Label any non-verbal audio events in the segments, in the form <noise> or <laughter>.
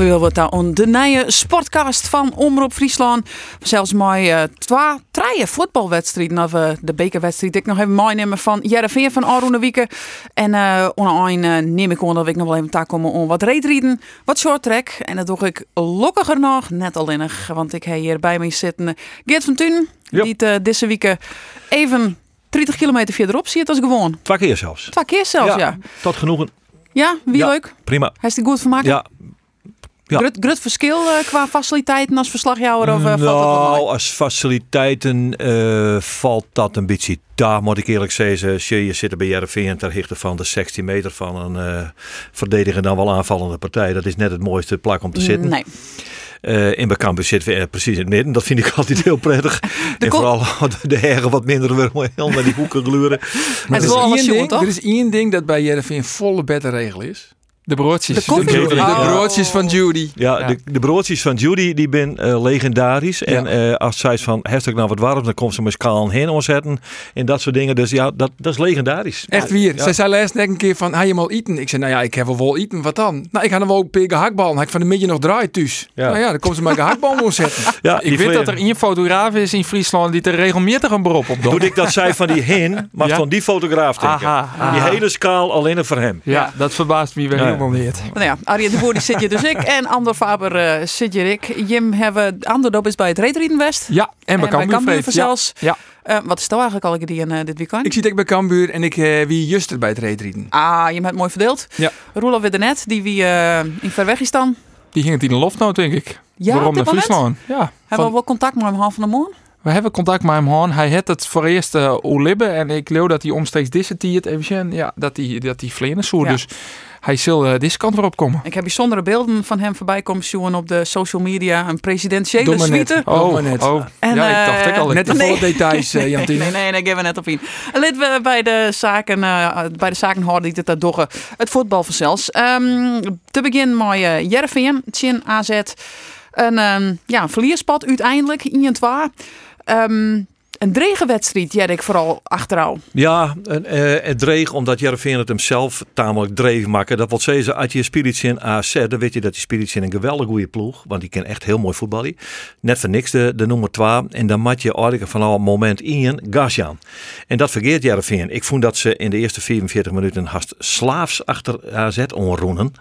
Ja, het daar aan de nieuwe sportcast van Omroep Friesland. Zelfs maar uh, twee, drie voetbalwedstrijden of uh, de bekerwedstrijd. Ik nog even meenemen van Jereveen van Aroene Wieken. En uh, onder een uh, neem ik aan dat ik nog wel even daar komen om wat reedrieden, wat short track. En dat doe ik lukkiger nog, net alleenig. Want ik heb hier bij me zitten Geert van Thun. Yep. Die het deze week even 30 kilometer verderop ziet als gewoon. Twee keer zelfs. Twee keer zelfs, ja. Tot genoegen. Ja, wie Ja. leuk. Prima. Hij is er goed van maken. Ja, Ja. Grut, grut verschil eh, qua faciliteiten als verslagjouwer of eh, valt dat wel nou, als faciliteiten eh, valt dat een beetje daar, moet ik eerlijk zeggen. Je, je zit er bij Jereveen ter hichte van de 16 meter van een eh verdediger dan wel aanvallende partij. Dat is net het mooiste plak om te zitten. Nee. Eh, in Bekampen zitten we precies in het midden. Dat vind ik <laughs> altijd heel prettig. <laughs> en vooral de heren wat minder weer heel naar die hoeken gluren. Wel er, is één ding, er is één ding dat bij Jereveen volle beddenregel is. De broodjes. De koffie? De, de Oh. broodjes van Judy. Ja, Ja. De, de broodjes van Judy die zijn eh, legendarisch. En eh, als zij is van heeft nou wat warm, dan komt ze met skaal heen omzetten. En dat soort dingen. Dus ja, dat, dat is legendarisch. Echt weer. Zij zei laatst net een keer van, ha je mal eten? Ik zei, nou ja, ik heb wel wel eten. Wat dan? Nou, ik ga nog wel een paar gehaktbal. Had ik van de middag nog draai thuis. Ja. Nou ja, dan komt ze maar gehaktbal <laughs> omzetten. Ja, Ik weet dat er één fotograaf is in Friesland die er regelmatig een beroep op doet. Doe ik dat zij van die heen, maar Ja. van die fotograaf denken. Aha, aha. Die hele skaal alleen voor hem. Ja, dat verbaast me weer Ja. Helemaal niet. Nou ja, Arjen de Boer die zit je dus ik en Andor Faber eh, zit je ik. Jim hebben Andor is bij het Reetrieden West. Ja, en bij Cambuur zelfs. Ja. Eh, wat is nou eigenlijk al die in eh, dit weekend? Ik zit ook bij Cambuur en ik wie juster bij het reetrieden. Ah, je hebt het mooi verdeeld. Ja. Roelof weer net, die wie in Verwegistan. Die ging het in de loftnoot, denk ik. Ja, Waarom dit naar? Friesland? Ja. Hebben Van- we wel contact met hem half van de morgen? we hebben contact met hem gehad. Hij had het voor eerst uh, Olibbe. En ik leeuw dat hij omstreeks deze tijd even ja, dat hij dat hij vleenen zoer. Ja. Dus hij zal eh, deze kant weer opkomen. Ik heb bijzondere beelden van hem voorbij komen zien op de social media. Een presidentiële Doe net. suite. Oh, net. oh. En, ja, ik dacht ik al. eh, Net de <laughs> Nee. volle details, eh, <laughs> Nee, Jantine. nee, nee, nee, ik heb er net op in. Lid we bij de zaken, eh, bij de zaken hoorde ik het daar doggen. Het voetbal vanzelfs. Ehm te beginnen met uh, Jereveen, Chin AZ. Een ehm, ja, verlierspad uiteindelijk, in en twee. Ehm, een dregenwedstrijd, jij ik vooral achterouw. Ja, en, eh, het dreig omdat Jereveen het hem zelf tamelijk dreef maken. Dat wil zeggen, als je speelt in AZ, dan weet je dat die speelt in een geweldig goede ploeg. Want die kan echt heel mooi voetballen. Net voor niks de, de nummer 2. En dan moet je eigenlijk van al moment in Gasjan. En dat vergeet Jereveen. Ik vond dat ze in de eerste 44 minuten haast slaafs achter AZ onroenen.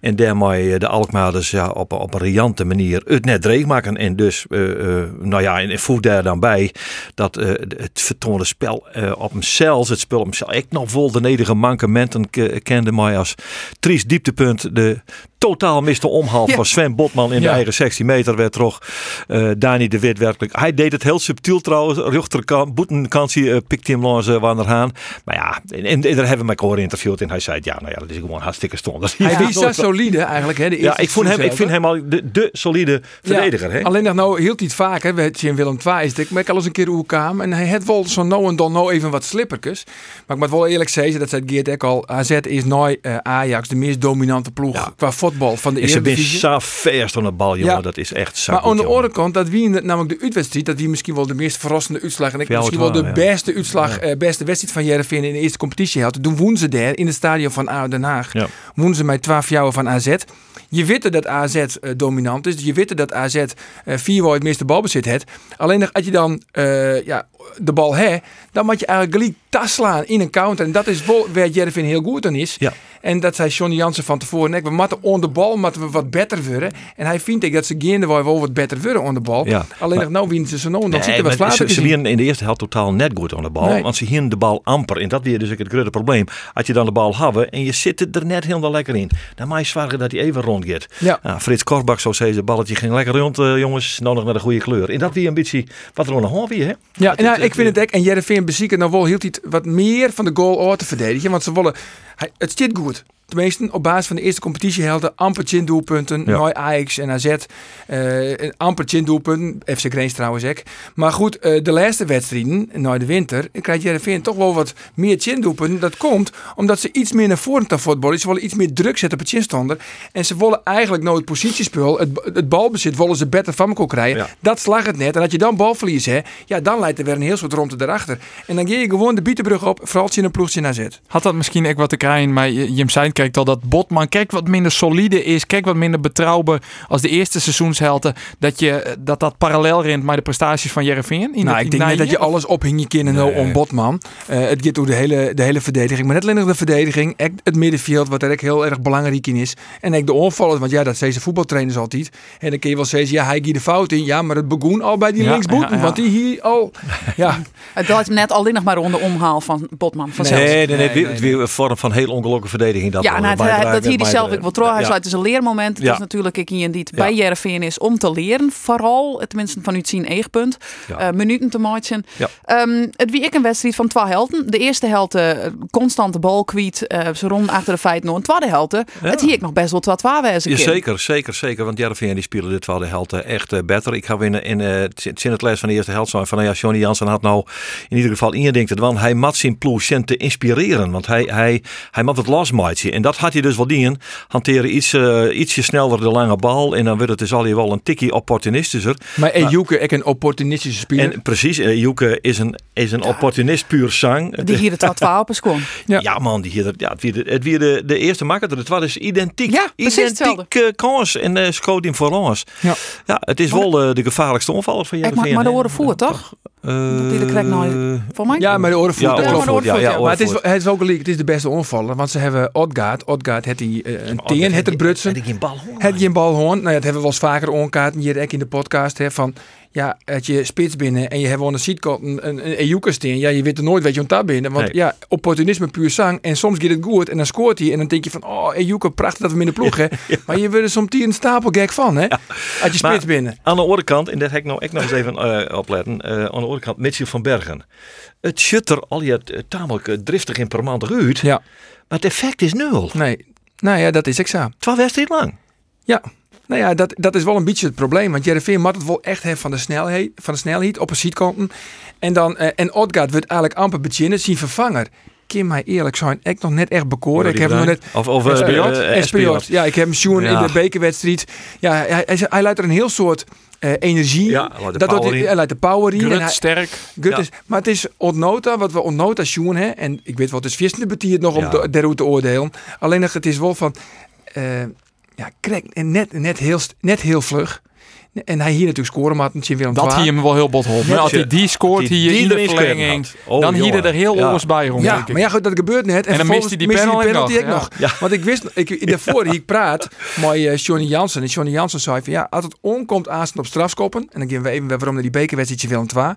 En daarmee de Alkmaarders ja, op, op een riante manier het net dreig maken. En dus, eh, eh, nou ja, en voeg daar dan bij dat eh, het vertoonde spel eh, op hemzelf, het spel op hemzelf, ik nog vol de nederige mankementen ke- kende mij als triest dieptepunt. De totaal miste omhaal Ja. van Sven Botman in de eigen 16 meter werd toch eh Dani de Wit werkelijk. Hij deed het heel subtiel trouwens. Rechterkant, boetenkansie uh, pikte hem langs uh, Wanderhaan. Maar ja, en, daar hebben we elkaar geïnterviewd en hij zei ja, nou ja, dat is gewoon hartstikke stom. Hij ja, is <laughs> zo solide eigenlijk. Hè, de ja, ik, vond hem, ik vind hem al de, de solide verdediger. hè? Alleen nog nou hield hij het vaak. Hè. We in Willem II is het. Maar ik al eens een keer hoe kwam. En hij had wel zo nou en dan nou even wat slippertjes. Maar ik moet wel eerlijk zeggen, dat zei Geert ook al. AZ is nooit eh, Ajax de meest dominante ploeg Ja. qua voetbal van de En ze zijn verst aan de bal, jongen. Ja. Dat is echt zo Maar aan de andere kant, dat wie namelijk de uitwedstrijd, dat wie misschien wel de meest verrassende uitslag en ik misschien wel de beste uitslag, eh, beste wedstrijd van Jereveen in de eerste competitie had. Toen wonnen ze daar in het stadion van ADO Den Haag. Ja. Wonnen ze met 12 jouwen van AZ. Je weet dat AZ eh, dominant is. Je weet dat AZ eh vier het meeste balbezit heeft. Alleen als je dan ja, de bal hebt, dan moet je eigenlijk gelijk tas slaan in een counter. En dat is wel waar Jereveen heel goed aan is. Ja. En dat zei Johnny Jansen van tevoren. Nee, we moeten on de bal moeten we wat beter worden. En hij vindt ik dat ze gaande wel wat beter worden on de bal. Ja, Alleen nog nou winnen ze zo nou. Dan Nee, zit wat maar flater ze, ze in de eerste helft totaal net goed aan de bal. Nee. Want ze hielden de bal amper. En dat weer dus het grote probleem. Als je dan de bal hebben en je zit er net helemaal lekker in. Dan moet je zorgen dat hij even rond gaat. Ja. Nou, Frits Korbach, zo zei ze, balletje ging lekker rond, eh, jongens. Nou nog naar de goede kleur. En dat weer een beetje wat er aan de hand weer, hè? Ja, Dat en nou, ik vind het ook. En Jereveen bezieken nou wel hield hij het wat meer van de goal uit te verdedigen. Want ze willen... Hij, het zit goed. Tenminste op basis van de eerste competitiehelden, amper 10 doelpunten. Ja. Mooi Ajax en AZ, eh, amper 10 doelpunten. FC Greens trouwens ook. Maar goed, eh, de laatste wedstrijden, na de winter, krijgt Jereveen toch wel wat meer 10 doelpunten. Dat komt omdat ze iets meer naar voren te voetballen. Ze willen iets meer druk zetten op het chinstander. En ze willen eigenlijk nooit positiespul, het, het balbezit, willen ze beter van elkaar krijgen. Ja. Dat slag het net. En als je dan balverlies hebt, ja, dan leidt er weer een heel soort rondte erachter. En dan ga je gewoon de bietenbrug op, vooral als je een ploegje naar zet. Had dat misschien ook wat te krijgen, maar Jim Sein kijkt al dat Botman kijk wat minder solide is, kijk wat minder betrouwbaar als de eerste seizoenshelte, dat je dat, dat parallel rent met de prestaties van Jereveen. nou, het- ik denk na net dat je alles ophing je kinderen Nee. om Botman. Eh, het gaat door de hele, de hele verdediging. Maar net alleen nog de verdediging, het middenveld, wat er ook heel erg belangrijk in is. En ook de onvallen, want ja, dat zijn ze voetbaltrainers altijd. En dan kun je wel zeggen, ja, hij gaat de fout in. Ja, maar het begon al bij die Ja, linksboeten, ja, ja. want die hier al... <laughs> Ja, Het was net alleen nog maar rond de omhaal van Botman vanzelf. Nee, nee, nee, Nee, het weer- nee, het weer een vorm van heel ongelukkige verdediging. Dat ja, nou, het- dat hier die zelf ik wel trouw. Hij zei het is een leermoment. Het Ja. is natuurlijk ik in die het bij Jereveen is om te leren. Vooral, tenminste vanuit zijn eegpunt. Eh, minuten te maken. Ehm, het wie ik een wedstrijd van twee helden. De eerste helte eh, constant de bal kwijt. eh, ze rond achter de feit nog. Een tweede helte. Het hier ik nog best wel twee wezen. Ja, zeker, zeker, zeker. Want Jervin die spelen dit wel de helft eh, echt beter. Ik ga in, in, het in het les van de eerste helft zijn van nou ja, Johnny Jansen had nou in ieder geval ingedenkt het, want hij mat zijn ploeg te inspireren. Want hij, hij, hij moet het losmaatje. En dat had hij dus wel dien. Hanteren iets, eh, ietsje sneller de lange bal. En dan wordt het dus al wel een tikkie opportunistischer. maar Ejuke, ik een opportunistische speler. En precies, Joeke is een, is een opportunist puur zang. Die hier de twee twee op is kon. Ja. Ja. man, die hier, ja, het weer de, het weer de, de eerste makker. Het was dus identiek. Ja. Identiek kans en uh, schoot in voor ons. Ja. ja, het is wel eh, de gevaarlijkste onvaller van Ik Jervin. maar, maar de oren voer, toch? Dat die de krijgt nou, voor mij? Ja, maar de de oorvoet, ja, oorvoet, ja, ja. Maar het is, het is ook gelijk, het is de beste onvaller. Want ze hebben Odgaard. Odgaard heeft die, eh, een Oh, tien, het brutsen. Had ik geen bal hoorn. Nou ja, dat hebben we wel eens vaker onkaarten hier in de podcast. Hè, van ja, het je spits binnen en je hebt wel een seatkant, een, een, steen. Ja, je weet er nooit wat je ont daar binnen. Want Nee. ja, opportunisme puur zang. En soms gaat het goed en dan scoort hij. En dan denk je van, oh Ejuke, prachtig dat we hem in de ploeg hè. Maar je wordt er soms een stapel gek van hè. Als je spits Maar- binnen. Aan de andere kant, en dat heb ik nou, ik nog eens even eh, opletten. eh, aan de andere kant, Mitchell van Bergen. Het shutter al je eh, tamelijk driftig in per maand uit. Ja, Maar het effect is nul. nee. Nou ja, dat is examen. Twee wedstrijden lang. Ja. Nou ja, dat, dat is wel een beetje het probleem. Want Jereveen moet het wel echt hebben van de snelheid, van de snelheid op een seatkanten. En dan eh, en Odgaard wordt eigenlijk amper beginnen, zijn vervanger. Kim mij eerlijk zijn, ik nog net echt bekoren. Ik heb hem nog net Of, of Espiot? eh, Espiot. Ja, ik heb hem Ja. in de bekerwedstrijd. Ja, hij, hij, hij laat er een heel soort eh, energie. Ja, hij laat de dat hij, in. hij laat de power in. En Grut, hij, sterk. Gut Ja. is, maar het is ontnota, wat we ontnota zien. Hè, en ik weet wat het is vierste betiert nog om Ja. de, daarover te oordelen. Alleen nog, het is wel van... eh, ja, krek, en net, net, heel, net heel vlug. En hij hier natuurlijk scoren, maar het Willem Dat II. hier hem wel heel bot holp. Maar als hij die scoort Die- hier die in de verlenging, had. Oh, dan hier er heel Ja. bij rond. Ja, maar ja, goed, dat gebeurt net. dan vervolgens mist hij die penalty nog, ook ja. nog. Ja. Want ik wist, ik, daarvoor hier ik praat met eh, Johnny Jansen. En Johnny Jansen zei van ja, als het onkomt aanstaan op strafskoppen. En dan gaan we even waarom naar die bekerwedstrijdje Willem II.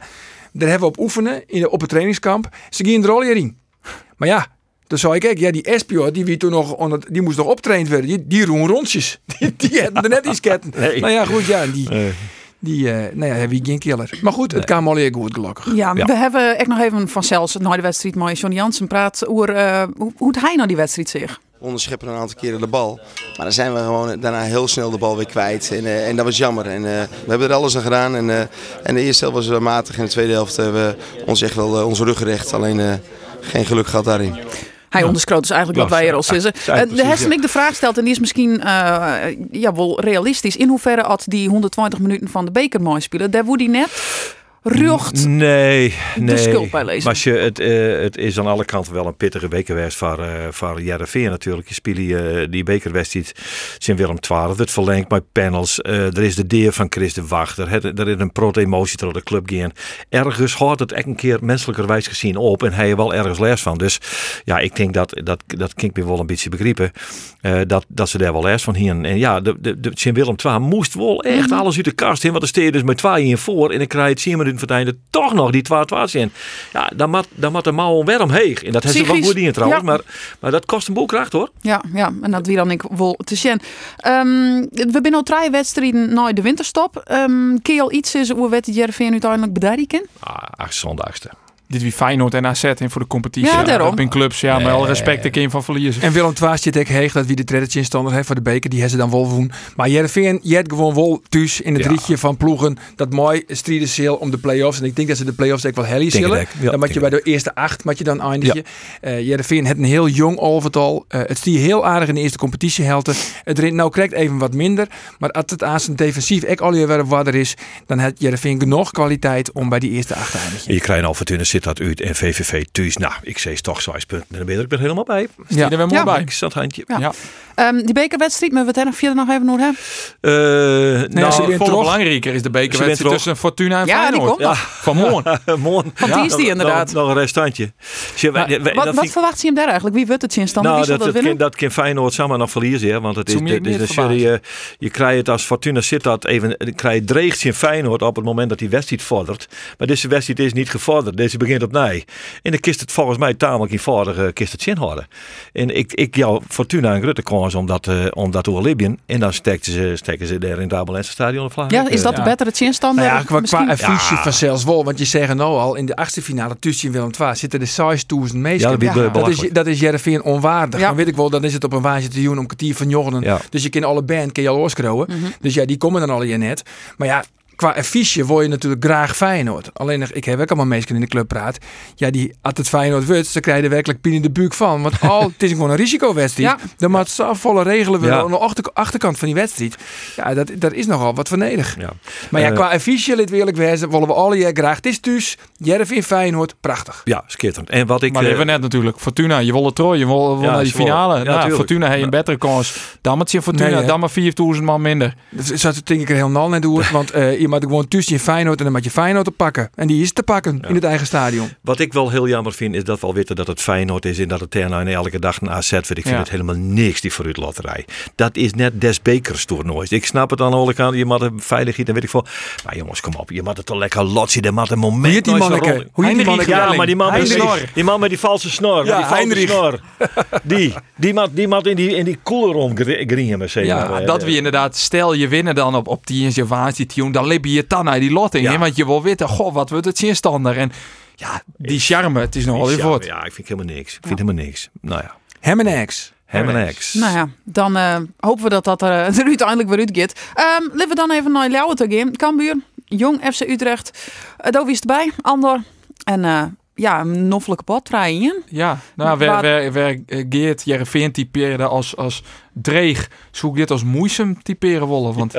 Daar hebben we op oefenen in de, op het trainingskamp. Ze gingen er al hierin. Maar ja, toen zei ik, kijk, ja, die Espio, die, wie toen nog onder, die moest nog optraind worden. Die, die roen rondjes. <laughs> Die, die hadden er net iets ketten. <laughs> Nee. Nou ja, goed, ja, die, die eh, nou ja, wie geen killer. Maar goed, het kwam al heel goed, gelukkig. Ja, Ja. we hebben echt nog even van zelfs na de wedstrijd met Johnny Jansen praat over eh, hoe, hoe het hij nou die wedstrijd zich. onderscheppen een aantal keren de bal. Maar dan zijn we gewoon daarna heel snel de bal weer kwijt. En, eh, en dat was jammer. En, eh, we hebben er alles aan gedaan. En, eh, en de eerste helft was matig. En de tweede helft hebben we ons echt wel onze rug gerecht. Alleen eh, geen geluk gehad daarin. Hij onderschroot dus eigenlijk wat Ja, wij er al zitten. zei Eh, de ja. ik de vraag stelt, en die is misschien eh, ja, wel realistisch. In hoeverre had die 120 minuten van de beker mooi spelen, daar wordt hij net rucht. Nee, nee. schuld bij lezen. Maar als je, het, eh, het is aan alle kanten wel een pittige week geweest voor, eh voor natuurlijk. Je speelt die, eh, die bekerwedstrijd zijn Willem XII. Het verlengt met panels. Er is de deer van Chris de Wachter. Het, er is een proto emotie door de club gaan. Ergens houdt het echt een keer menselijkerwijs gezien op. En hij heeft wel ergens les van. Dus ja, ik denk dat, dat, dat ik me wel een beetje begrijpen. eh, dat, dat ze daar wel les van hier. En ja, de, de, de Sint Willem II moest wel echt alles uit de kast in. Want er steed dus met twee in voor. En dan krijg je het 10 minuten voor het einde toch nog die 12 12 in. Ja, dan moet, dan moet de mouw weer omheen. En dat heeft ze wel goed in trouwens. ja. Maar, maar dat kost een boel kracht hoor. Ja, ja, en dat wie dan ik wel te zien. Ehm, we zijn al drie wedstrijden na de winterstop. Ehm kun je al iets zeggen hoe werd Jervin uiteindelijk bedrijven? Ah, ach, zondagste. Dit wie Feyenoord en AZ in voor de competitie. Ja, daarom. Zijn clubs, ja, met alle respect, ik een van verliezen. En Willem II zit ik heeg dat wie de treddertje in standaard heeft voor de beker, die hebben ze dan wel woen. Maar Jereveen, je hebt gewoon wel thuis in het Ja. rietje van ploegen dat mooi strijden zal om de play-offs. En ik denk dat ze de play-offs ook wel helly Denk zullen. het ja, dan moet je bij de eerste acht moet je dan eindigen. Eh Jereveen heeft een heel jong overtal. Eh het stier heel aardig in de eerste competitiehelte. Het rent nou krijgt even wat minder. Maar als het aan zijn defensief ook al weer wat er is, dan heeft Jereveen genoeg kwaliteit om bij die eerste acht te eindigen. Je krijgt al Fortuna zit dat uit en VVV thuis. Nou, ik zeg toch zes punten. Dan ben je er helemaal bij. Ja. weer mooi Ja. bij. Ik zat handje. Ja. Ja. Ehm, die bekerwedstrijd, maar we het er nog verder nog even over hebben. Eh, Nee, nou, terug. belangrijker is de bekerwedstrijd tussen Fortuna en Ja, die Feyenoord. komt nog. Van morgen. Morgen. <laughs> Van die is die inderdaad. Nog, nog een restantje. Zie, wij- wij- Wat, wat ik- verwacht je hem daar eigenlijk? Wie wordt het in stand? Nou, Wie zal dat, dat, dat, winnen? kan, dat kan Feyenoord samen nog verliezen. Hè? Want het is, dit is niet een serie. eh, je krijgt het als Fortuna zit dat even. Je krijgt dreigt in Feyenoord op het moment dat die wedstrijd vordert. Maar deze wedstrijd is niet gevorderd. Deze begint op nij. En dan kist het volgens mij tamelijk eenvoudig uh, kist het zin houden. En ik, ik jou Fortuna en Grutte kans om dat, eh, om dat te overleven. En dan steken ze, steken ze daar in het Abelense vlag. ja, is dat Eh, de betere chinstander? Nou ja, qua, qua misschien? affiche Ja. van zelfs wel. Want je zegt nou al, in de achtste finale tussen Willem II zitten er 6000 meesten. Ja, dat Ja. is Dat is, dat is Jereveen onwaardig. Ja. Dan weet ik wel, dan is het op een waasje te doen om kwartier van joggenen. Ja. Dus je kan alle band kan je al oorskrowen. Dus ja, die komen dan al in je net. Maar ja, qua affiche word je natuurlijk graag Feyenoord. Alleen ik heb ook allemaal mensen in de club praat. Ja, die als het Feyenoord wordt, ze krijgen er werkelijk pijn in de buik van. Want <laughs> al, het is gewoon een risicowedstrijd. Ja. Zo volle regelen we Ja. aan de achter- achterkant van die wedstrijd. Ja, dat, dat is nogal wat vernedig. Ja. Maar ja, Eh, qua affiche, lid eerlijk wezen, willen we alle jaar graag. Het is dus Jereveen Feyenoord, prachtig. Ja, schitterend. En wat ik. Maar dat eh, hebben we net natuurlijk. Fortuna, je wil het trooi, je wil, wil Ja, naar die willen- finale. ja, nou. Fortuna heeft een betere kans. Dan moet je Fortuna, Nee, dan maar 4000 man minder. Dat zou denk ik er heel nal net doen. <laughs> Want eh je moet gewoon tussen je Feyenoord en dan moet je Feyenoord te pakken. En die is te pakken in het eigen stadion. Wat ik wel heel jammer vind, is dat we al weten dat het Feyenoord is en dat het terna en elke dag een AZ wordt. Ik vind Ja. het helemaal niks, die vooruit lotterij. Dat is net des bekers toernoois. Ik snap het aan de andere kant, je moet een veiligheid en weet ik veel. Maar jongens, kom op, je moet het toch lekker lotzien. Er moet een moment Hoe heet die manneke? Hoe heet die manneke? Ja, maar die man, met die, die man met die valse snor. Ja, die valse snor. Die, die moet die moet in die, in die koeler omgriemen. zeg Ja, maar. dat wie inderdaad, stel je winnen dan op, op die innovatie tune, dan je je dan naar die lot in. Ja. Want je wil weten, goh, wat wordt het zinstander? En ja, die charme, het is nogal ja, je voort. Ja, ik vind helemaal niks. Ik vind helemaal niks. Nou ja, Hem en X. hem en ex. Nou ja, dan eh, hopen we dat dat er, <laughs> er uiteindelijk weer uitgaat. Ehm laten we dan even naar Leeuwen te gaan. Cambuur, Jong FC Utrecht. Uh, Dovi is erbij, Andor. En eh, ja, een noffelijke draaien. Ja, nou, waar, waar eh, Geert Jereveen typeerde als, als dreig, zoek dit als moeisem typeren willen. Want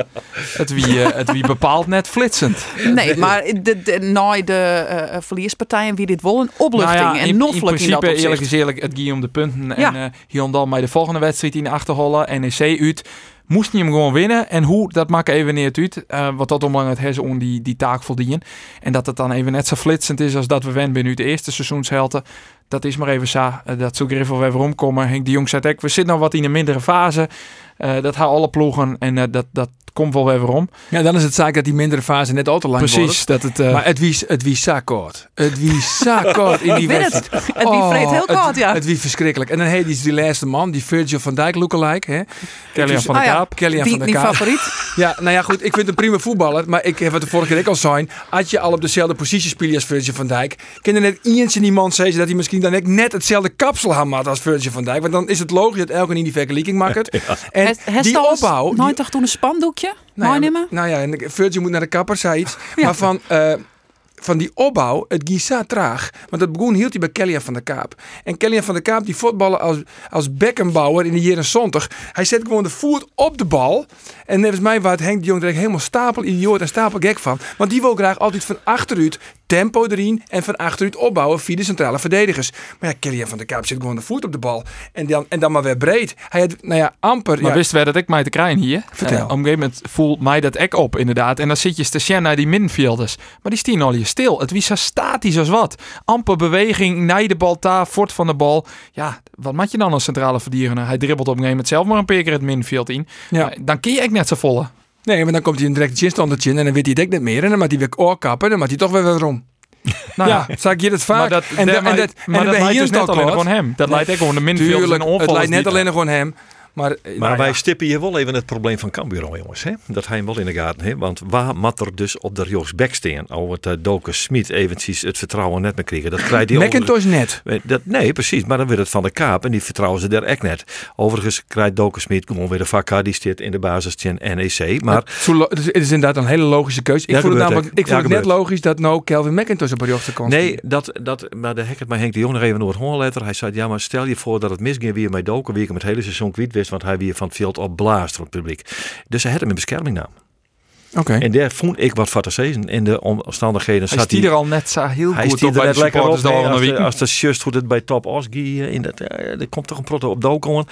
het, wie, eh, het wie bepaalt net flitsend. Nee, maar de, de, na de eh, verlierspartijen wie dit wel een opluchting Nou ja, en in, in noffelijk in, principe, eerlijk is eerlijk, het ging om de punten. Ja. En eh hier dan bij de volgende wedstrijd in de achterhollen, NEC uit. Moest hij hem gewoon winnen. En hoe, dat maakt even niet uit. eh wat dat omlang het hersen om die, die taak voldienen. En dat het dan even net zo flitsend is als dat we wen binnen de eerste seizoenshelte. Dat is maar even zo. Eh, dat zoek er even omkomen. Henk de Jong zei, we zitten nog wat in een mindere fase. Eh, dat gaan alle ploegen. En dat, dat komt wel weer om. Ja, dan is het zaak dat die mindere fase net al te lang Precies. Dat het, eh. Maar het wie, het wie sakkoord. Het wie in <laughs> die het. wedstrijd. Het wie vreet heel ja. Het wie verschrikkelijk. En dan heet die, die laatste man, die Virgil van Dijk lookalike. Hè? Kellyan van Ah der ja, Kaap. Kellyan van der die Kaap. favoriet. <laughs> Ja, nou ja, goed. Ik vind een prima voetballer. Maar ik heb het de vorige keer ook al zijn. Had je al op dezelfde positie spelen als Virgil van Dijk. Kan er net eens in die man zeggen dat hij misschien dan net hetzelfde kapsel had als Virgil van Dijk. Want dan is het logisch dat elke in die vergelijking maakt. <laughs> En die opbouw... die- Nooit toch toen een spandoekje? Nou ja, nou ja, en Virgil moet naar de kapper, zei iets. <laughs> Maar van, eh, van die opbouw, het ging zo traag. Want dat begon hield hij bij Kellyan van der Kaap. En Kellyan van der Kaap, die voetballen als, als bekkenbouwer in de jaren 70. Hij zet gewoon de voet op de bal. En nevens mij waar het Henk de Jong er helemaal stapel idioot en stapel gek van. Want die wil graag altijd van achteruit tempo erin en van achteruit opbouwen via de centrale verdedigers. Maar ja, Kellyan van der Kaap zet gewoon de voet op de bal. En dan, en dan maar weer breed. Hij had, nou ja, amper... Maar ja, wist wij dat ik mij te krijgen hier? Vertel. Eh, op een gegeven moment voelt mij dat ek op, inderdaad. En dan zit je station naar die middenvelders. Maar die stien al hier stil. Het wie zo statisch als wat. Amper beweging, naar de bal daar, fort van de bal. Ja, wat maak je dan als centrale verdediger? Hij dribbelt op een gegeven moment zelf maar een paar keer het middenveld in. Ja. Maar Dan kun je echt net zo volle. Nee, maar dan komt hij een direct chinstandertje in en dan weet hij het ook niet meer. En dan moet hij weer oorkappen en dan moet hij toch weer weer om. <laughs> Nou, ja, zag je dat vaak? Maar dat, en, daar en mij- dat, maar en dat ben leidt dus net alleen gewoon hem. Dat leidt ook gewoon de en Tuurlijk, de het lijkt net alleen gewoon hem. Maar, eh, Maar nou wij ja. stippen hier wel even het probleem van Cambuur jongens. Hè? Dat hij hem wel in de gaten heeft. Want waar mat er dus op de Joost staan? Over het uh, Doken Smit eventjes het vertrouwen net meer krijgen. Dat krijgt <laughs> overigens- Macintosh net. Eh, Dat, nee, precies. Maar dan wordt het van de kaap en die vertrouwen ze daar echt net. Overigens krijgt Doken Smit gewoon weer de vakker. Die zit in de basis in NEC. Maar Het is, het is inderdaad een hele logische keuze. Ik Ja, vond het, namelijk, ik vond Ja, het net logisch dat nou Kelvin McIntosh op de kan nee, dat, dat, maar de hek het maar Henk de Jong nog even door het hoorletter. Hij zei, ja, maar stel je voor dat het misging weer met Doken. Wie ik hem het hele seizoen kwijt Want hij weer van het veld op blaast voor het publiek. Dus hij had hem in bescherming nam. Oké. En daar vond ik wat zeggen. In de omstandigheden Hij zat stiet er al net zo heel Hij goed op bij de lekker op. nee, als, de, week. als de just goed het bij Top Osgi in dat, eh, er komt toch een proto op Dokomen.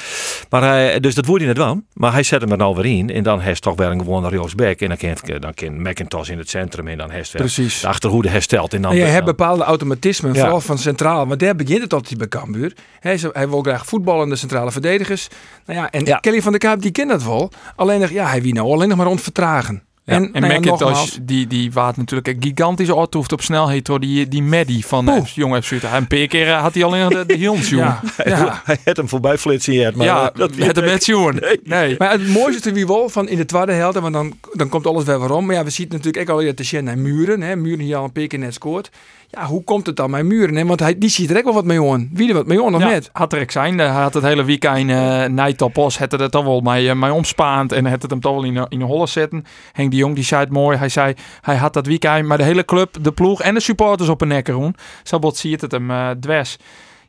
Maar hij, dus dat wordt hij net wel. Maar hij zet hem er nou weer in. En dan heeft toch weer een gewoon naar Joost Beck. En dan kan, dan kan McIntosh in het centrum. En dan heeft Precies. de achterhoede hersteld. En dan, En dan- hebt bepaalde automatismen, Ja. vooral van centraal. Maar daar begint het altijd bij Cambuur. Hij, hij wil graag voetballende centrale verdedigers. Nou ja, en Ja. Kelly van der Kaap, die kent dat wel. Alleen nog, ja, hij wie nou alleen nog maar ontvertragen. Ja, en nou ja, die, die waard natuurlijk een gigantische auto hoeft op snelheid door die, die Maddie van Jong FC Utrecht. Een paar keer eh, had hij alleen nog de, de <laughs> ja, ja. <laughs> Hij had hem voorbij flitsen. Maar Ja, dat met de met jongen. Nee. Maar het mooiste is wie wel van in de tweede helft, want dan, dan komt alles weer waarom. Maar ja, we zien natuurlijk ook al te zien naar Muren. Hè. Muren hier al een paar keer net scoort. Ja, hoe komt het dan met Muren? Hè? Want hij, die ziet er ook wel wat mee aan. Wie er wat mee aan of Ja, net? had er ook zijn. Hij had het hele weekend uh, Nijtopos had het toch wel mee, uh, mee omspaand en had het hem toch wel in de, in de holle zetten. Henk de Jong die zei het mooi. Hij zei hij had dat weekend maar de hele club, de ploeg en de supporters op een nekker doen. Zo bot ziet het hem uh, dwars.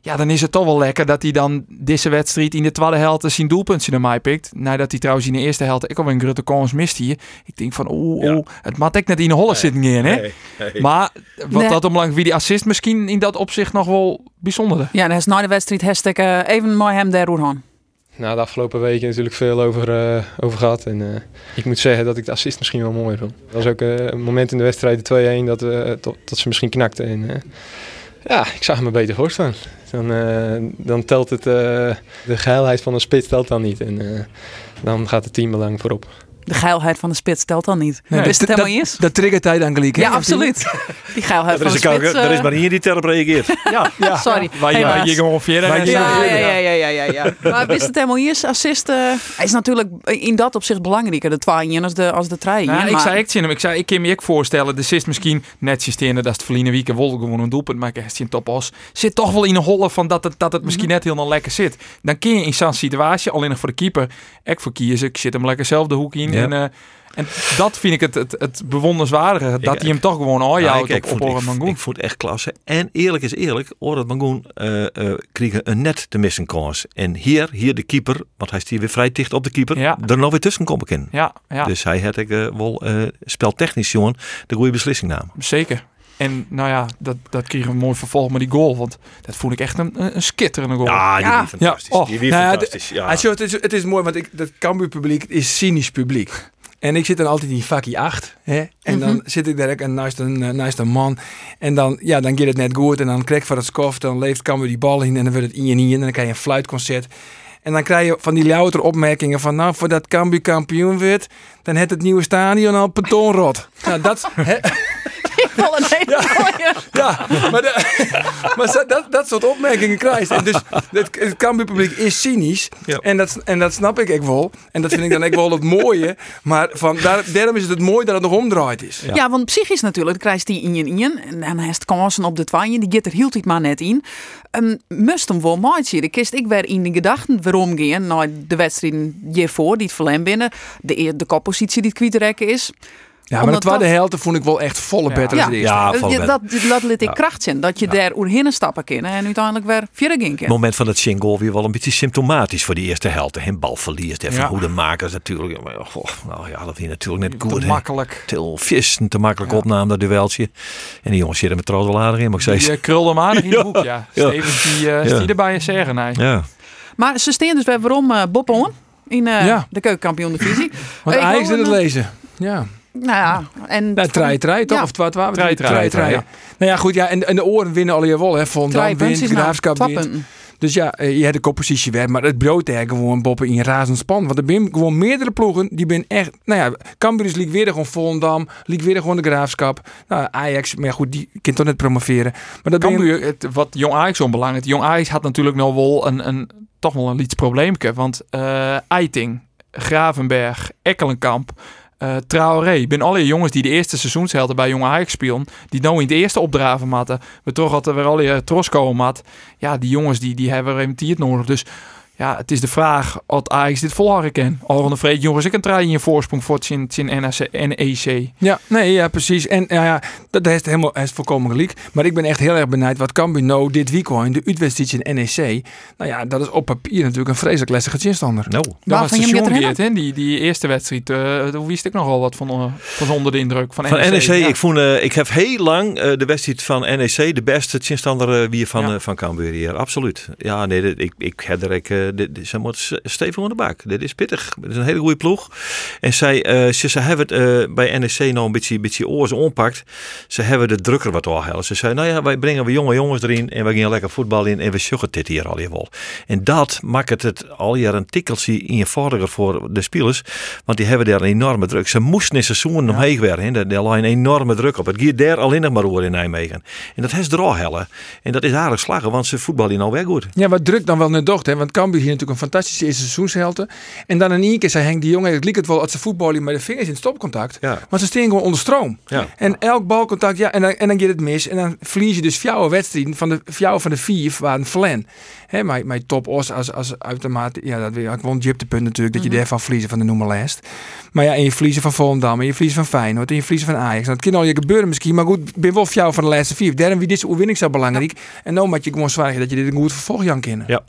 Ja, dan is het toch wel lekker dat hij dan deze wedstrijd in de tweede helft zijn doelpuntje naar mij pikt. Nadat hij trouwens in de eerste helft ik alweer een grote kans mist hier. Ik denk van, oeh, Ja. oeh, het mag ik net in de holle zitten gaan, hè? Nee, nee. Maar wat Nee. dat omlang wie die assist misschien in dat opzicht nog wel bijzonder. Ja, en hij is na de wedstrijd hashtag eh, even mooi hem daar gaan. Nou, de afgelopen weken natuurlijk veel over, eh, over gehad. En eh, ik moet zeggen dat ik de assist misschien wel mooi vond. Er was ook een moment in de wedstrijd, de 2-1, dat, tot, dat ze misschien knakten. En, eh, ja, ik zag me beter voorstaan. Dan, eh, dan telt het, eh, de geheilheid van een spits telt dan niet. En eh, dan gaat het teambelang voorop. De geilheid van de spits telt dan niet. Nee, Wist het dat- helemaal eens? Dat triggert hij dan gelijk. hè? Ja, absoluut. Die geilheid Er van is, de spits. er is eh, maar hier die terp reageert. <laughs> Ja, Ja. Sorry. Ongeveer. Wij en- gingen Ja, ja, ja, ja, ja, ja, ja. <laughs> Maar wist het helemaal eens? Assist eh, hij is natuurlijk in dat opzicht belangrijker, de twee als de, als de drie. Nou, ik zei echt in hem. Ik zei, ik kan me ook voorstellen, de zit misschien net stenen dat het verliezen week wel gewoon een doelpunt maken. Hij in topos. Zit toch wel in een holle van dat het, dat het misschien net heel lekker zit. Dan kun je in zo'n situatie, alleen nog voor de keeper, ik voor kiezen. Ik zit hem lekker zelf de hoek in. Ja. En, eh, en dat vind ik het, het, het bewonderenswaardige. Dat Ik- hij hem toch gewoon ik, ik, op, op Orad ik, Mangoen. ik vond het echt klasse. En eerlijk is eerlijk, Orad Mangoen eh eh kregen een net te missen kans. En hier, hier de keeper, want hij stier weer vrij dicht op de keeper, Ja. er nog weer tussen komen in. Ja, ja Dus hij had ik wel speltechnisch, jongen, de goede beslissing namen. zeker. En nou ja, dat, dat kreeg een mooi vervolg met die goal. Want dat vond ik echt een, een, een skitterende goal. Ja, die Ja. wie fantastisch. Ja, oh. Die Nou ja, fantastisch. Ja. Zo, het, is, het is mooi, want ik, dat Cambuur publiek is cynisch publiek. En ik zit dan altijd in vakkie 8. Hè? En dan zit ik daar en naast een, eh, naast een man. En dan, ja, dan gaat het net goed. En dan krijg ik van het skof. Dan leeft Cambuur die bal in. En dan wordt het in en in. En dan krijg je een fluitconcert. En dan krijg je van die louter opmerkingen van... Nou, voordat Cambuur kampioen wordt... Dan het het nieuwe stadion al betonrot. nou, dat... hè, Wel een hele mooie. ja, maar, de- <laughs> maar dat, dat soort opmerkingen krijg je. En dus het, het Cambuur-publiek is cynisch. Ja. En, dat, en dat snap ik ook wel. En dat vind ik dan ook wel het mooie. Maar van, daar, daarom is het het mooi dat het nog omdraaid is. Ja. want psychisch natuurlijk, dan krijgt hij in je in. En dan heeft kansen op de twaaien. Die get er hield het maar net in. Um, must hem wel mooi zien. De kist ik weer in de gedachten waarom gaan. Nou, de wedstrijden hiervoor, die het verlem binnen. De, de koppositie die het kwijtrekken is. Ja, maar de tweede helft vond ik wel echt volle Ja. beter Ja. de eerste. Ja, volle bed. dat, dat liet ik Ja. kracht zijn. Dat je daar oerheen stappen kan. En uiteindelijk weer verder gaan Het kan. moment van het single weer wel een beetje symptomatisch voor die eerste helft. Een balverlies, der Ja. van goede makers natuurlijk. Ja, maar, goh, nou ja, dat is natuurlijk net Te goed. hè. makkelijk. Til vis, een te makkelijk Ja. opname, dat dueltje. En die jongens zitten met trouwens wel aardig in, maar ik Die zei. eh, krulde hem aardig in <laughs> de Ja. hoek, ja. Ja. Steven, die, eh Ja. die erbij zeggen, nee. Ja, Maar ze staan dus weer waarom eh Bob on in eh, Ja. de keukenkampioen divisie. Want wil zit het lezen. Ja. Nou ja, en... Nou, trein, trein, toch? Ja. Of twa, twa, Trein, trein, trein, trein, trein. Nou ja, goed. Ja, en, en de oren winnen al je wel. Hè. Van dan wint, nou, Graafschap wint. Dus ja, eh, je hebt de koppositie weg. Maar het brood daar gewoon boppen in razendspan. Want er zijn gewoon meerdere ploegen. Die ben echt... Nou ja, Cambuur is weer gewoon Volendam. Liek weer gewoon de Graafschap. Nou, Ajax, maar ja, goed, die kan toch net promoveren. Maar dat ben Cambuur, het, wat Jong Ajax onbelangrijk. Jong Ajax had natuurlijk nog wel een, een toch wel een iets probleemke. Want eh Eiting, Gravenberg, Ekkelenkamp, eh Traoré. Ben alle jongens die de eerste seizoenshelden bij Jonge Ajax spelen. Die nou in het eerste opdraven matten. We toch hadden weer alle tros komen mat. Ja, die jongens die, die hebben even tijd nodig. Dus ja, het is de vraag of Ajax dit volhouden kan. Al de vreed jongens, ik een trein in je voorsprong voor het Chin, Chin NAC NEC. Ja, nee, ja, precies. En ja, ja, dat is helemaal hij is volkomen gelijk. Maar ik ben echt heel erg benieuwd wat Cambuur nou dit weekend, de uitwedstrijd in NEC. Nou ja, dat is op papier natuurlijk een vreselijk lastige tegenstander. Nou, Dat was die, het, hè? die, die eerste wedstrijd, eh toen wist ik nogal wat van, van onder de indruk van, Van NEC, ja. ik, vond, eh, ik heb heel lang eh, de wedstrijd van NEC de beste tegenstander wie van, Ja. van Cambuur hier. Absoluut. Ja, nee, ik, ik heb er ik, dit, dit, ze stevig aan de bak. Dit is pittig. Dit is een hele goede ploeg. En zij, eh, ze, ze hebben het eh, bij NEC nou een beetje, beetje oors ompakt. Ze hebben de drukker wat doorhalen. Ze zei, nou ja, wij brengen we jonge jongens erin en we gaan lekker voetbal in en we zoeken dit hier al je wel. En dat maakt het, het al jaar een tikkeltje eenvoudiger voor de spelers. Want die hebben daar een enorme druk. Ze moesten in seizoen omheen werken. Daar- Daar lag een enorme druk op. Het gaat daar alleen nog maar over in Nijmegen. En dat heeft hellen. En dat is aardig slagen, want ze voetballen nou weer goed. Ja, wat druk dan wel net docht, hè? Want Cambuur hier natuurlijk een fantastische eerste seizoenshelte. En dan in één keer zei Henk die jongen, het liep het wel als ze voetballen met de vingers in het stopcontact. Ja. Want ze staan gewoon onder stroom. Ja. En elk balcontact, ja, en dan, en dan gaat het mis. En dan verlies je dus vier wedstrijden van de vier van de vier waren flan. Hè, mijn, mijn top os als, als uitermate, ja, dat weer gewoon punt natuurlijk, dat je daarvan verliezen van de noemerlijst. Maar ja, en je verliezen van Volendam, en je verliezen van Feyenoord, en je verliezen van Ajax. Dat kan al je gebeuren misschien, maar goed, ben wel jou van de laatste vier. Daarom wie deze overwinning zo belangrijk. En nou moet je gewoon zwaar dat je dit een goed vervolg Jan kennen. Ja.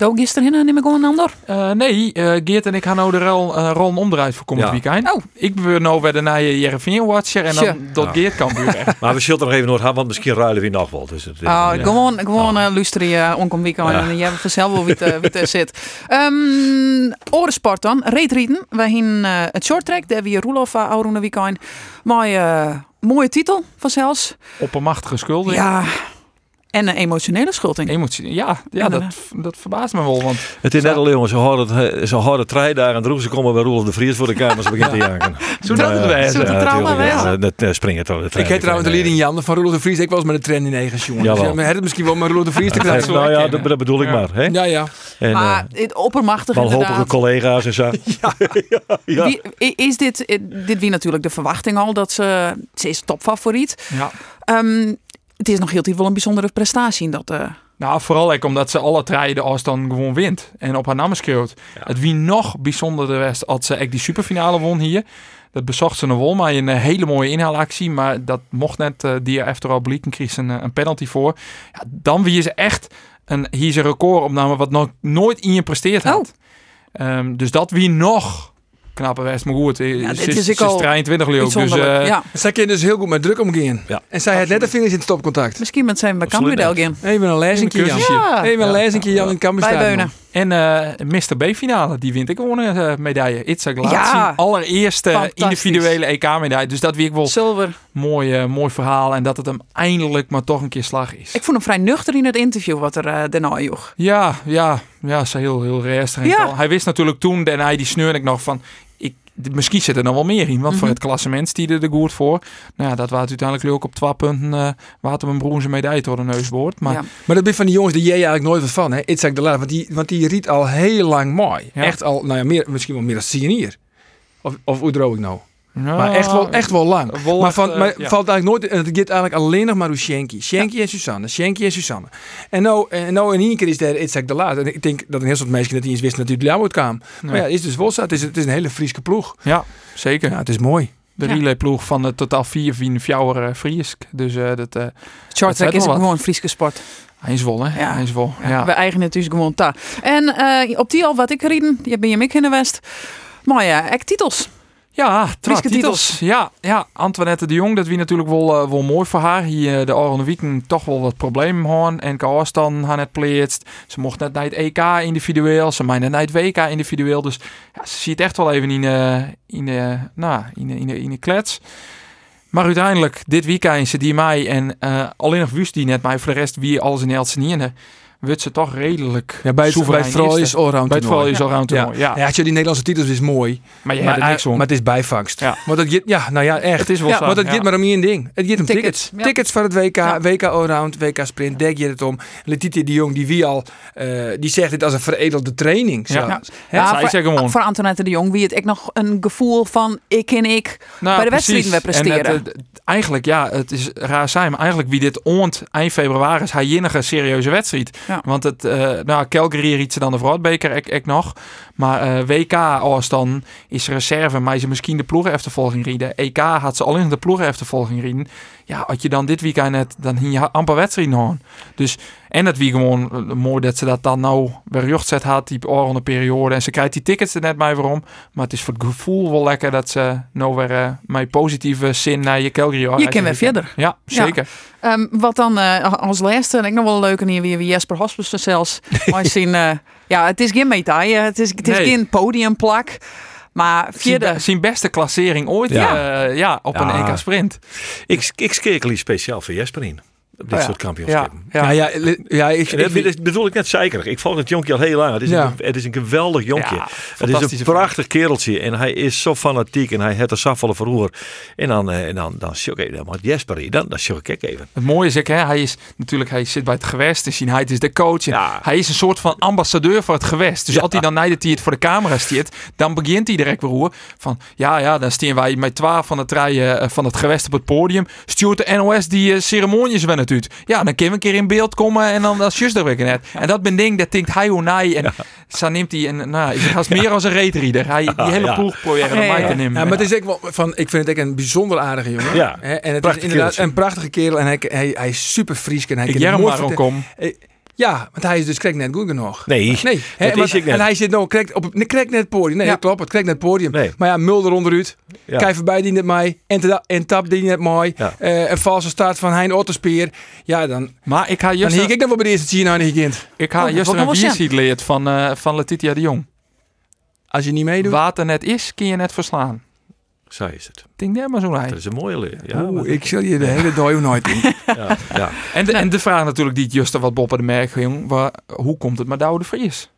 Doe gisteren in, neem ik gewoon een ander. Eh, nee, eh, Geert en ik gaan nou de rol, eh rollen omdraaid voor komend Ja. weekend. Oh. Ik ben nou weer naar je Jereveen Watcher en dan Tja. dat Ja. Geert kan buren. <laughs> Maar we zullen er nog even door gaan, want misschien ruilen we nog wel. Dus het, Oh, ja. Gewoon, gewoon eh, luisteren je onkom weekend Ja. en je hebt vanzelf wel wie er zit. Um, Orensport dan, reetrieden. We hebben eh, het short track, daar wie Roelof uh, weekend. Mooie, eh, mooie titel vanzelfs. Oppermachtige schulden. Ja, en een emotionele schulding. Emotie. Ja, ja dat, eh, dat verbaast me wel. Want Het is net al, jongens, ze hadden, hadden drie dagen en droeg ze komen bij Roelof de Vries voor de kamer. Ze begint te janken. <laughs> Zo dat het wezen. Zo trauma ja. Dat eh, springen toch. Ik heet trouwens de leading Jan van Roelof de Vries. Ik was met de trend in eigen jongen. Dus ja, maar het misschien wel met Roelof de Vries te krijgen. Nou ja, dat, dat bedoel ik Ja. maar. Hè? Ja, ja. En, maar eh, het oppermachtig wanhopige inderdaad. collega's en zo. <laughs> Ja. <laughs> Is dit, eh, dit wie natuurlijk de verwachting al dat ze, ze is topfavoriet. Ja. Ehm, het is nog heel tijd wel een bijzondere prestatie in dat. eh, Nou, vooral ook omdat ze alle drie de As dan gewoon wint. En op haar naam schreeuwt. Het wie nog bijzonderder was als ze echt die superfinale won hier. Dat bezocht ze een wol, maar een hele mooie inhaalactie. Maar dat mocht net eh, die efter al blieken, kreeg een, eh, een penalty voor. Ja, dan wie ze echt een, hier zijn recordopname wat nog nooit in je presteerd had. Ehm, dus dat wie nog knapper was, maar goed. Ja, Ja, dit is is, ik ze is al 23 leeuw, dus eh, ja. Zij kan dus heel goed met druk omgaan. Ja. En zij had net de vingers in het stopcontact. Misschien met zijn. Cambuur. Even een lezingje, Jan. Ja. Even een lezingje, Jan, in Cambuur. En eh Mr. B-finale, die wint ik gewoon een eh, medaille. Itza Glatzi, Ja. allereerste individuele EK-medaille. Dus dat weer ik wel Zilver. mooi, mooi verhaal. En dat het hem eindelijk maar toch een keer slag is. Ik vond hem vrij nuchter in het interview wat er uh, daarna joeg. Ja, ja, ja, ze heel, heel rustig. en Ja. Hij wist natuurlijk toen, en hij die sneurde ik nog van... Misschien zit er nog wel meer in, want voor Mhm. het klassement stierde er goed voor. Nou ja, dat was uiteindelijk leuk op 12 punten. eh water een bronze medaille door de neusboord. Maar Ja. Maar dat ben van die jongens die jij eigenlijk nooit wat van, hè? Itzak de Laat. Want die, want die riet al heel lang mooi. Ja. Echt al, nou ja, meer, misschien wel meer dan hier. Of, of hoe droog ik nou? Ja, Maar echt wel, echt wel lang. maar van, eh, maar ja. valt eigenlijk nooit. Het gaat eigenlijk alleen nog maar Shanky. Shanky en Susanne. Shanky en Susanne. En nou, en nou in één keer is daar Itzak de Laat. En ik denk dat een heel soort mensen dat niet eens wisten dat hij uit kwam. Maar ja, het is dus wel zo. Het is, het is een hele Frieske ploeg. Ja, zeker. Ja, het is mooi. De Ja. relayploeg van de totaal vier van Fjouwer uh, Friesk. Dus eh, dat, eh track zei is ook gewoon een Frieske sport. hij is wel, hè? Ja. Hij is wel. Ja. Ja. We eigen het dus gewoon ta. En eh, op die al wat ik rieden, die ben je Mick in de West. Maar ja, ek titels. Ja, titels. Ja, ja, Antoinette de Jong, dat wie natuurlijk wel, eh, wel mooi voor haar. Hier eh, de Oranje Wieken toch wel wat problemen hadden. En afstand haar net pleert. Ze mocht net naar het EK individueel. Ze mij net naar het WK individueel. Dus ja, ze ziet echt wel even in de, in de, nou, in de, in de, in de klets. Maar uiteindelijk, dit weekend ze die mij en eh, alleen nog wust die net mij voor de rest wie alles in Elsenien. Wordt ze toch redelijk Ja, bij het, bij soeverein het vrouwen is allround Bij het is allround Ja. ja. Ja, als je die Nederlandse titels is mooi. Maar je maar, hebt er niks om. maar het is bijvangst. Ja. Want het gaat, ja, nou ja, echt. Het is wel Ja, zo, het ja. gaat maar om één ding. Het gaat om Tickets, tickets. ja. Tickets voor het WK, Ja. WK Allround, WK Sprint. Daar gaat het om. Letitia de Jong, die wie al, eh, die zegt dit als een veredelde training. Ja. Hè? Ja, zij voor, voor Antoinette de Jong wie het ik nog een gevoel van ik en ik Nou, bij de wedstrijden we presteren. En het, het- eigenlijk, ja, het is raar zijn, maar eigenlijk wie dit oont eind februari is hij enige serieuze wedstrijd. Ja. Want het, eh nou, Calgary riet ze dan de Vroudbeker, ik, ik nog. Maar eh, WK als dan is reserve, maar ze misschien de ploegeneftervolging rieden. EK had ze al in de ploegeneftervolging rieden. Ja, had je dan dit weekend net, dan ging je amper wedstrijden houden. Dus, en het wie gewoon eh, mooi dat ze dat dan nou weer rugzet had, die de periode. En ze krijgt die tickets er net bij waarom. Maar het is voor het gevoel wel lekker dat ze nou weer eh, met positieve zin naar je Calgary Je kan weer verder. Ja, zeker. Ehm, wat dan eh, als laatste, en ik nog wel leuk en hier weer wie Jesper Hospice zelfs. <laughs> Maar zien, ja, het is geen medaille, het is, het is Nee. geen podiumplak. Maar Zijn, vierde, be- zijn beste klassering ooit Ja. ja. ja, op Ja. een EK sprint. Ik, ik skekel hier speciaal voor Jesper in. Op dit Oh ja. soort kampioenschappen. Ja, Ja, ja, ik, En dat ik- bedoel- bedoel ik net zeker. Ik volg het jonkje al heel lang. Het is, Ja. een, het is een geweldig jonkje. Ja, het is een prachtig kereltje. En hij is zo fanatiek. En hij heeft er zoveel verroer. En dan, eh, en dan, dan, dan, dan moet Jesper hier. Dan, dan zoek ik even. Het mooie is, ik, hè, hij is natuurlijk, hij zit bij het gewest, dus hij is de coach. En Ja. Hij is een soort van ambassadeur voor het gewest. Dus Ja. als hij dan nadat hij het voor de camera stiert, dan begint hij direct weer hoe van, ja, ja, dan staan wij met twaalf van de treien eh, van het gewest op het podium. Stuurt de NOS die uh, ceremonies wel uit. Ja, dan we een keer in beeld komen en dan is juist er weer net. En dat ben ding, dat denkt hij hoe naai en zo neemt hij en nou, hij is meer als een reetrieder. Hij die hele Ja. ploeg proberen Ja, mij ja. te nemen. Ja, maar het is ook wel van, ik vind het ook een bijzonder aardige jongen. Ja. Hè, en het Prachtig is inderdaad kereltje. een prachtige kerel en hij, hij, hij is super fries en hij ik kan maar mooi om vertellen. kom. Ja, want hij is dus krijgt net goed genoeg. Nee. Nee, hè, Dat maar- is ik net. en hij zit nou krijgt op nee, krijgt net het podium. Nee, Ja. dat klopt, het krijgt net het podium. Nee. Maar ja, Mulder onderuit. Ja. Kijk voorbij die net mij. En, tap die net mooi. Ja. Eh, een valse start van Hein Otterspeer. Ja, dan, Maar ik ga dan juist hier ik nog wel bij de eerste zien aan kind. Ik Oh, ga dat juist een nog wel vierseed leerd van, eh van Letitia de Jong. Als je niet meedoet. Wat er net is, kun je net verslaan. Zo is het. Denk daar maar zo Dat is een mooie leer. Ja, Oeh, maar- ik zal je de hele dag nooit in. <laughs> ja, ja. En de, en de vraag natuurlijk die het juist wat Bob de merk ging, waar, hoe komt het met Douwe de Vries?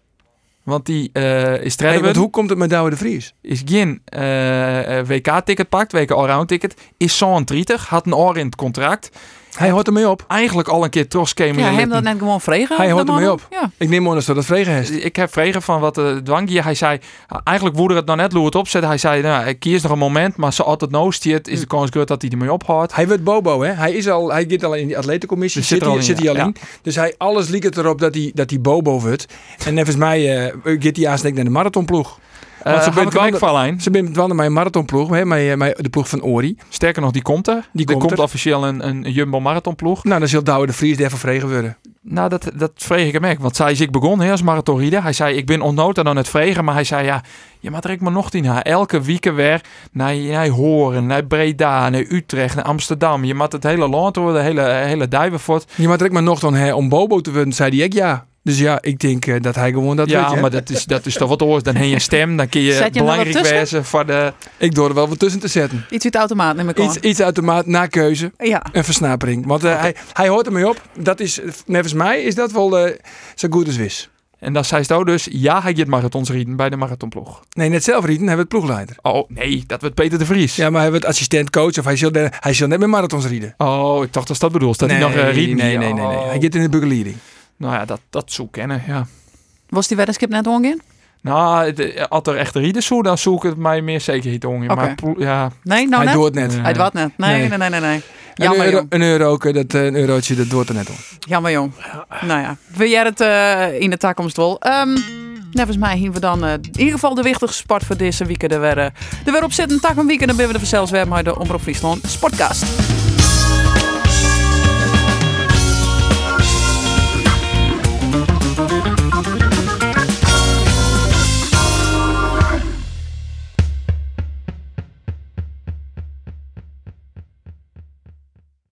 Want die eh is want hoe komt het met Douwe de Vries? is geen eh, eh, WK-ticket pakt, WK Allround ticket, is zo'n 30, had een oor in het contract. Hij hoort ermee op. Eigenlijk al een keer terugkomen ja, hem dat net gewoon vregen. Hij hoort ermee op. Ja. Ik neem aan dat dat vregen heeft. Ik heb vregen van wat de dwangje. Hij zei, eigenlijk woede het nou net hoe het opzet. Hij zei, nou, ik kies nog een moment, maar zo altijd no stiert, is de kans groot dat hij ermee ophoudt. Hij wordt Bobo, hè? Hij, is al, hij zit al in die atletencommissie. Dus Zit, zit er al hij, in, zit hij ja. al in. Dus hij, alles liep het erop dat hij, dat hij Bobo wordt. En volgens mij eh gaat hij aanstek naar de marathonploeg. Uh, Want ze ze bent ben wel- Valijn. Ze bent wel mijn marathonploeg, hè? Mijn, mijn, de ploeg van Ori. Sterker nog, die komt er. Die er komt komt er. officieel een, een Jumbo marathonploeg. Nou, dan zal Douwe de Vries daarvoor vregen worden. Nou, dat, dat vreeg ik hem echt. Want zij is ik begon hè, als marathonrieder. Hij zei, ik ben onnood dan het vregen. Maar hij zei, ja, je maakt er ik maar nog die na. Elke week weer naar, naar Horen, naar Breda, naar Utrecht, naar Amsterdam. Je maakt het hele land door, de hele, hele Duivenfort. Je moet er ook maar nog dan hè, om Bobo te worden, zei hij ook ja. Dus ja, ik denk eh, dat hij gewoon dat weet. ja, maar dat is, dat is toch wat oors. Dan heb je stem, dan kun je, Zet je belangrijk wezen voor de... Ik door er wel wat tussen te zetten. Iets uit de automaat, neem ik aan. Iets, iets uit de maat na keuze. Ja. Een versnapering. Want eh, hij, hij hoort ermee op. Dat is, nevens mij is dat wel eh, zo goed als wis. En dan zei ze dus, ja, hij gaat marathons rieden bij de marathonploeg. Nee, net zelf rieden, hij wordt ploegleider. Oh, nee, dat wordt Peter de Vries. Ja, maar hij wordt assistent coach of hij zal, hij zal net met marathons rieden. Oh, ik dacht dat dat bedoelt. Dat nee, hij nog uh, rieden. nee, nee, nee, nee. Oh. Hij gaat in de begeleiding. Nou ja, dat, dat zoek kennen, ja. Was die weddenschap net ongein? Nou, het- eh, als er echt rieders zoek, dan zoek ik het mij meer zekerheid om. Oké. Maar ja, Nee, nou hij net? doet het net. Hij doet net. Nee, Nee. nee, nee, nee. nee. Een Jammer, euro, jong. een euro, eh, dat, eh, een eurotje, dat doet er net om. Jammer, jong. Nou ja, wil jij het eh, in de toekomst wel? Ehm Nevens mij hier we dan eh, in ieder geval de wichtigste sport voor deze week er weer, er weer op zitten. Tak een week en dan ben we er zelfs weer met de Omroep Friesland Sportcast.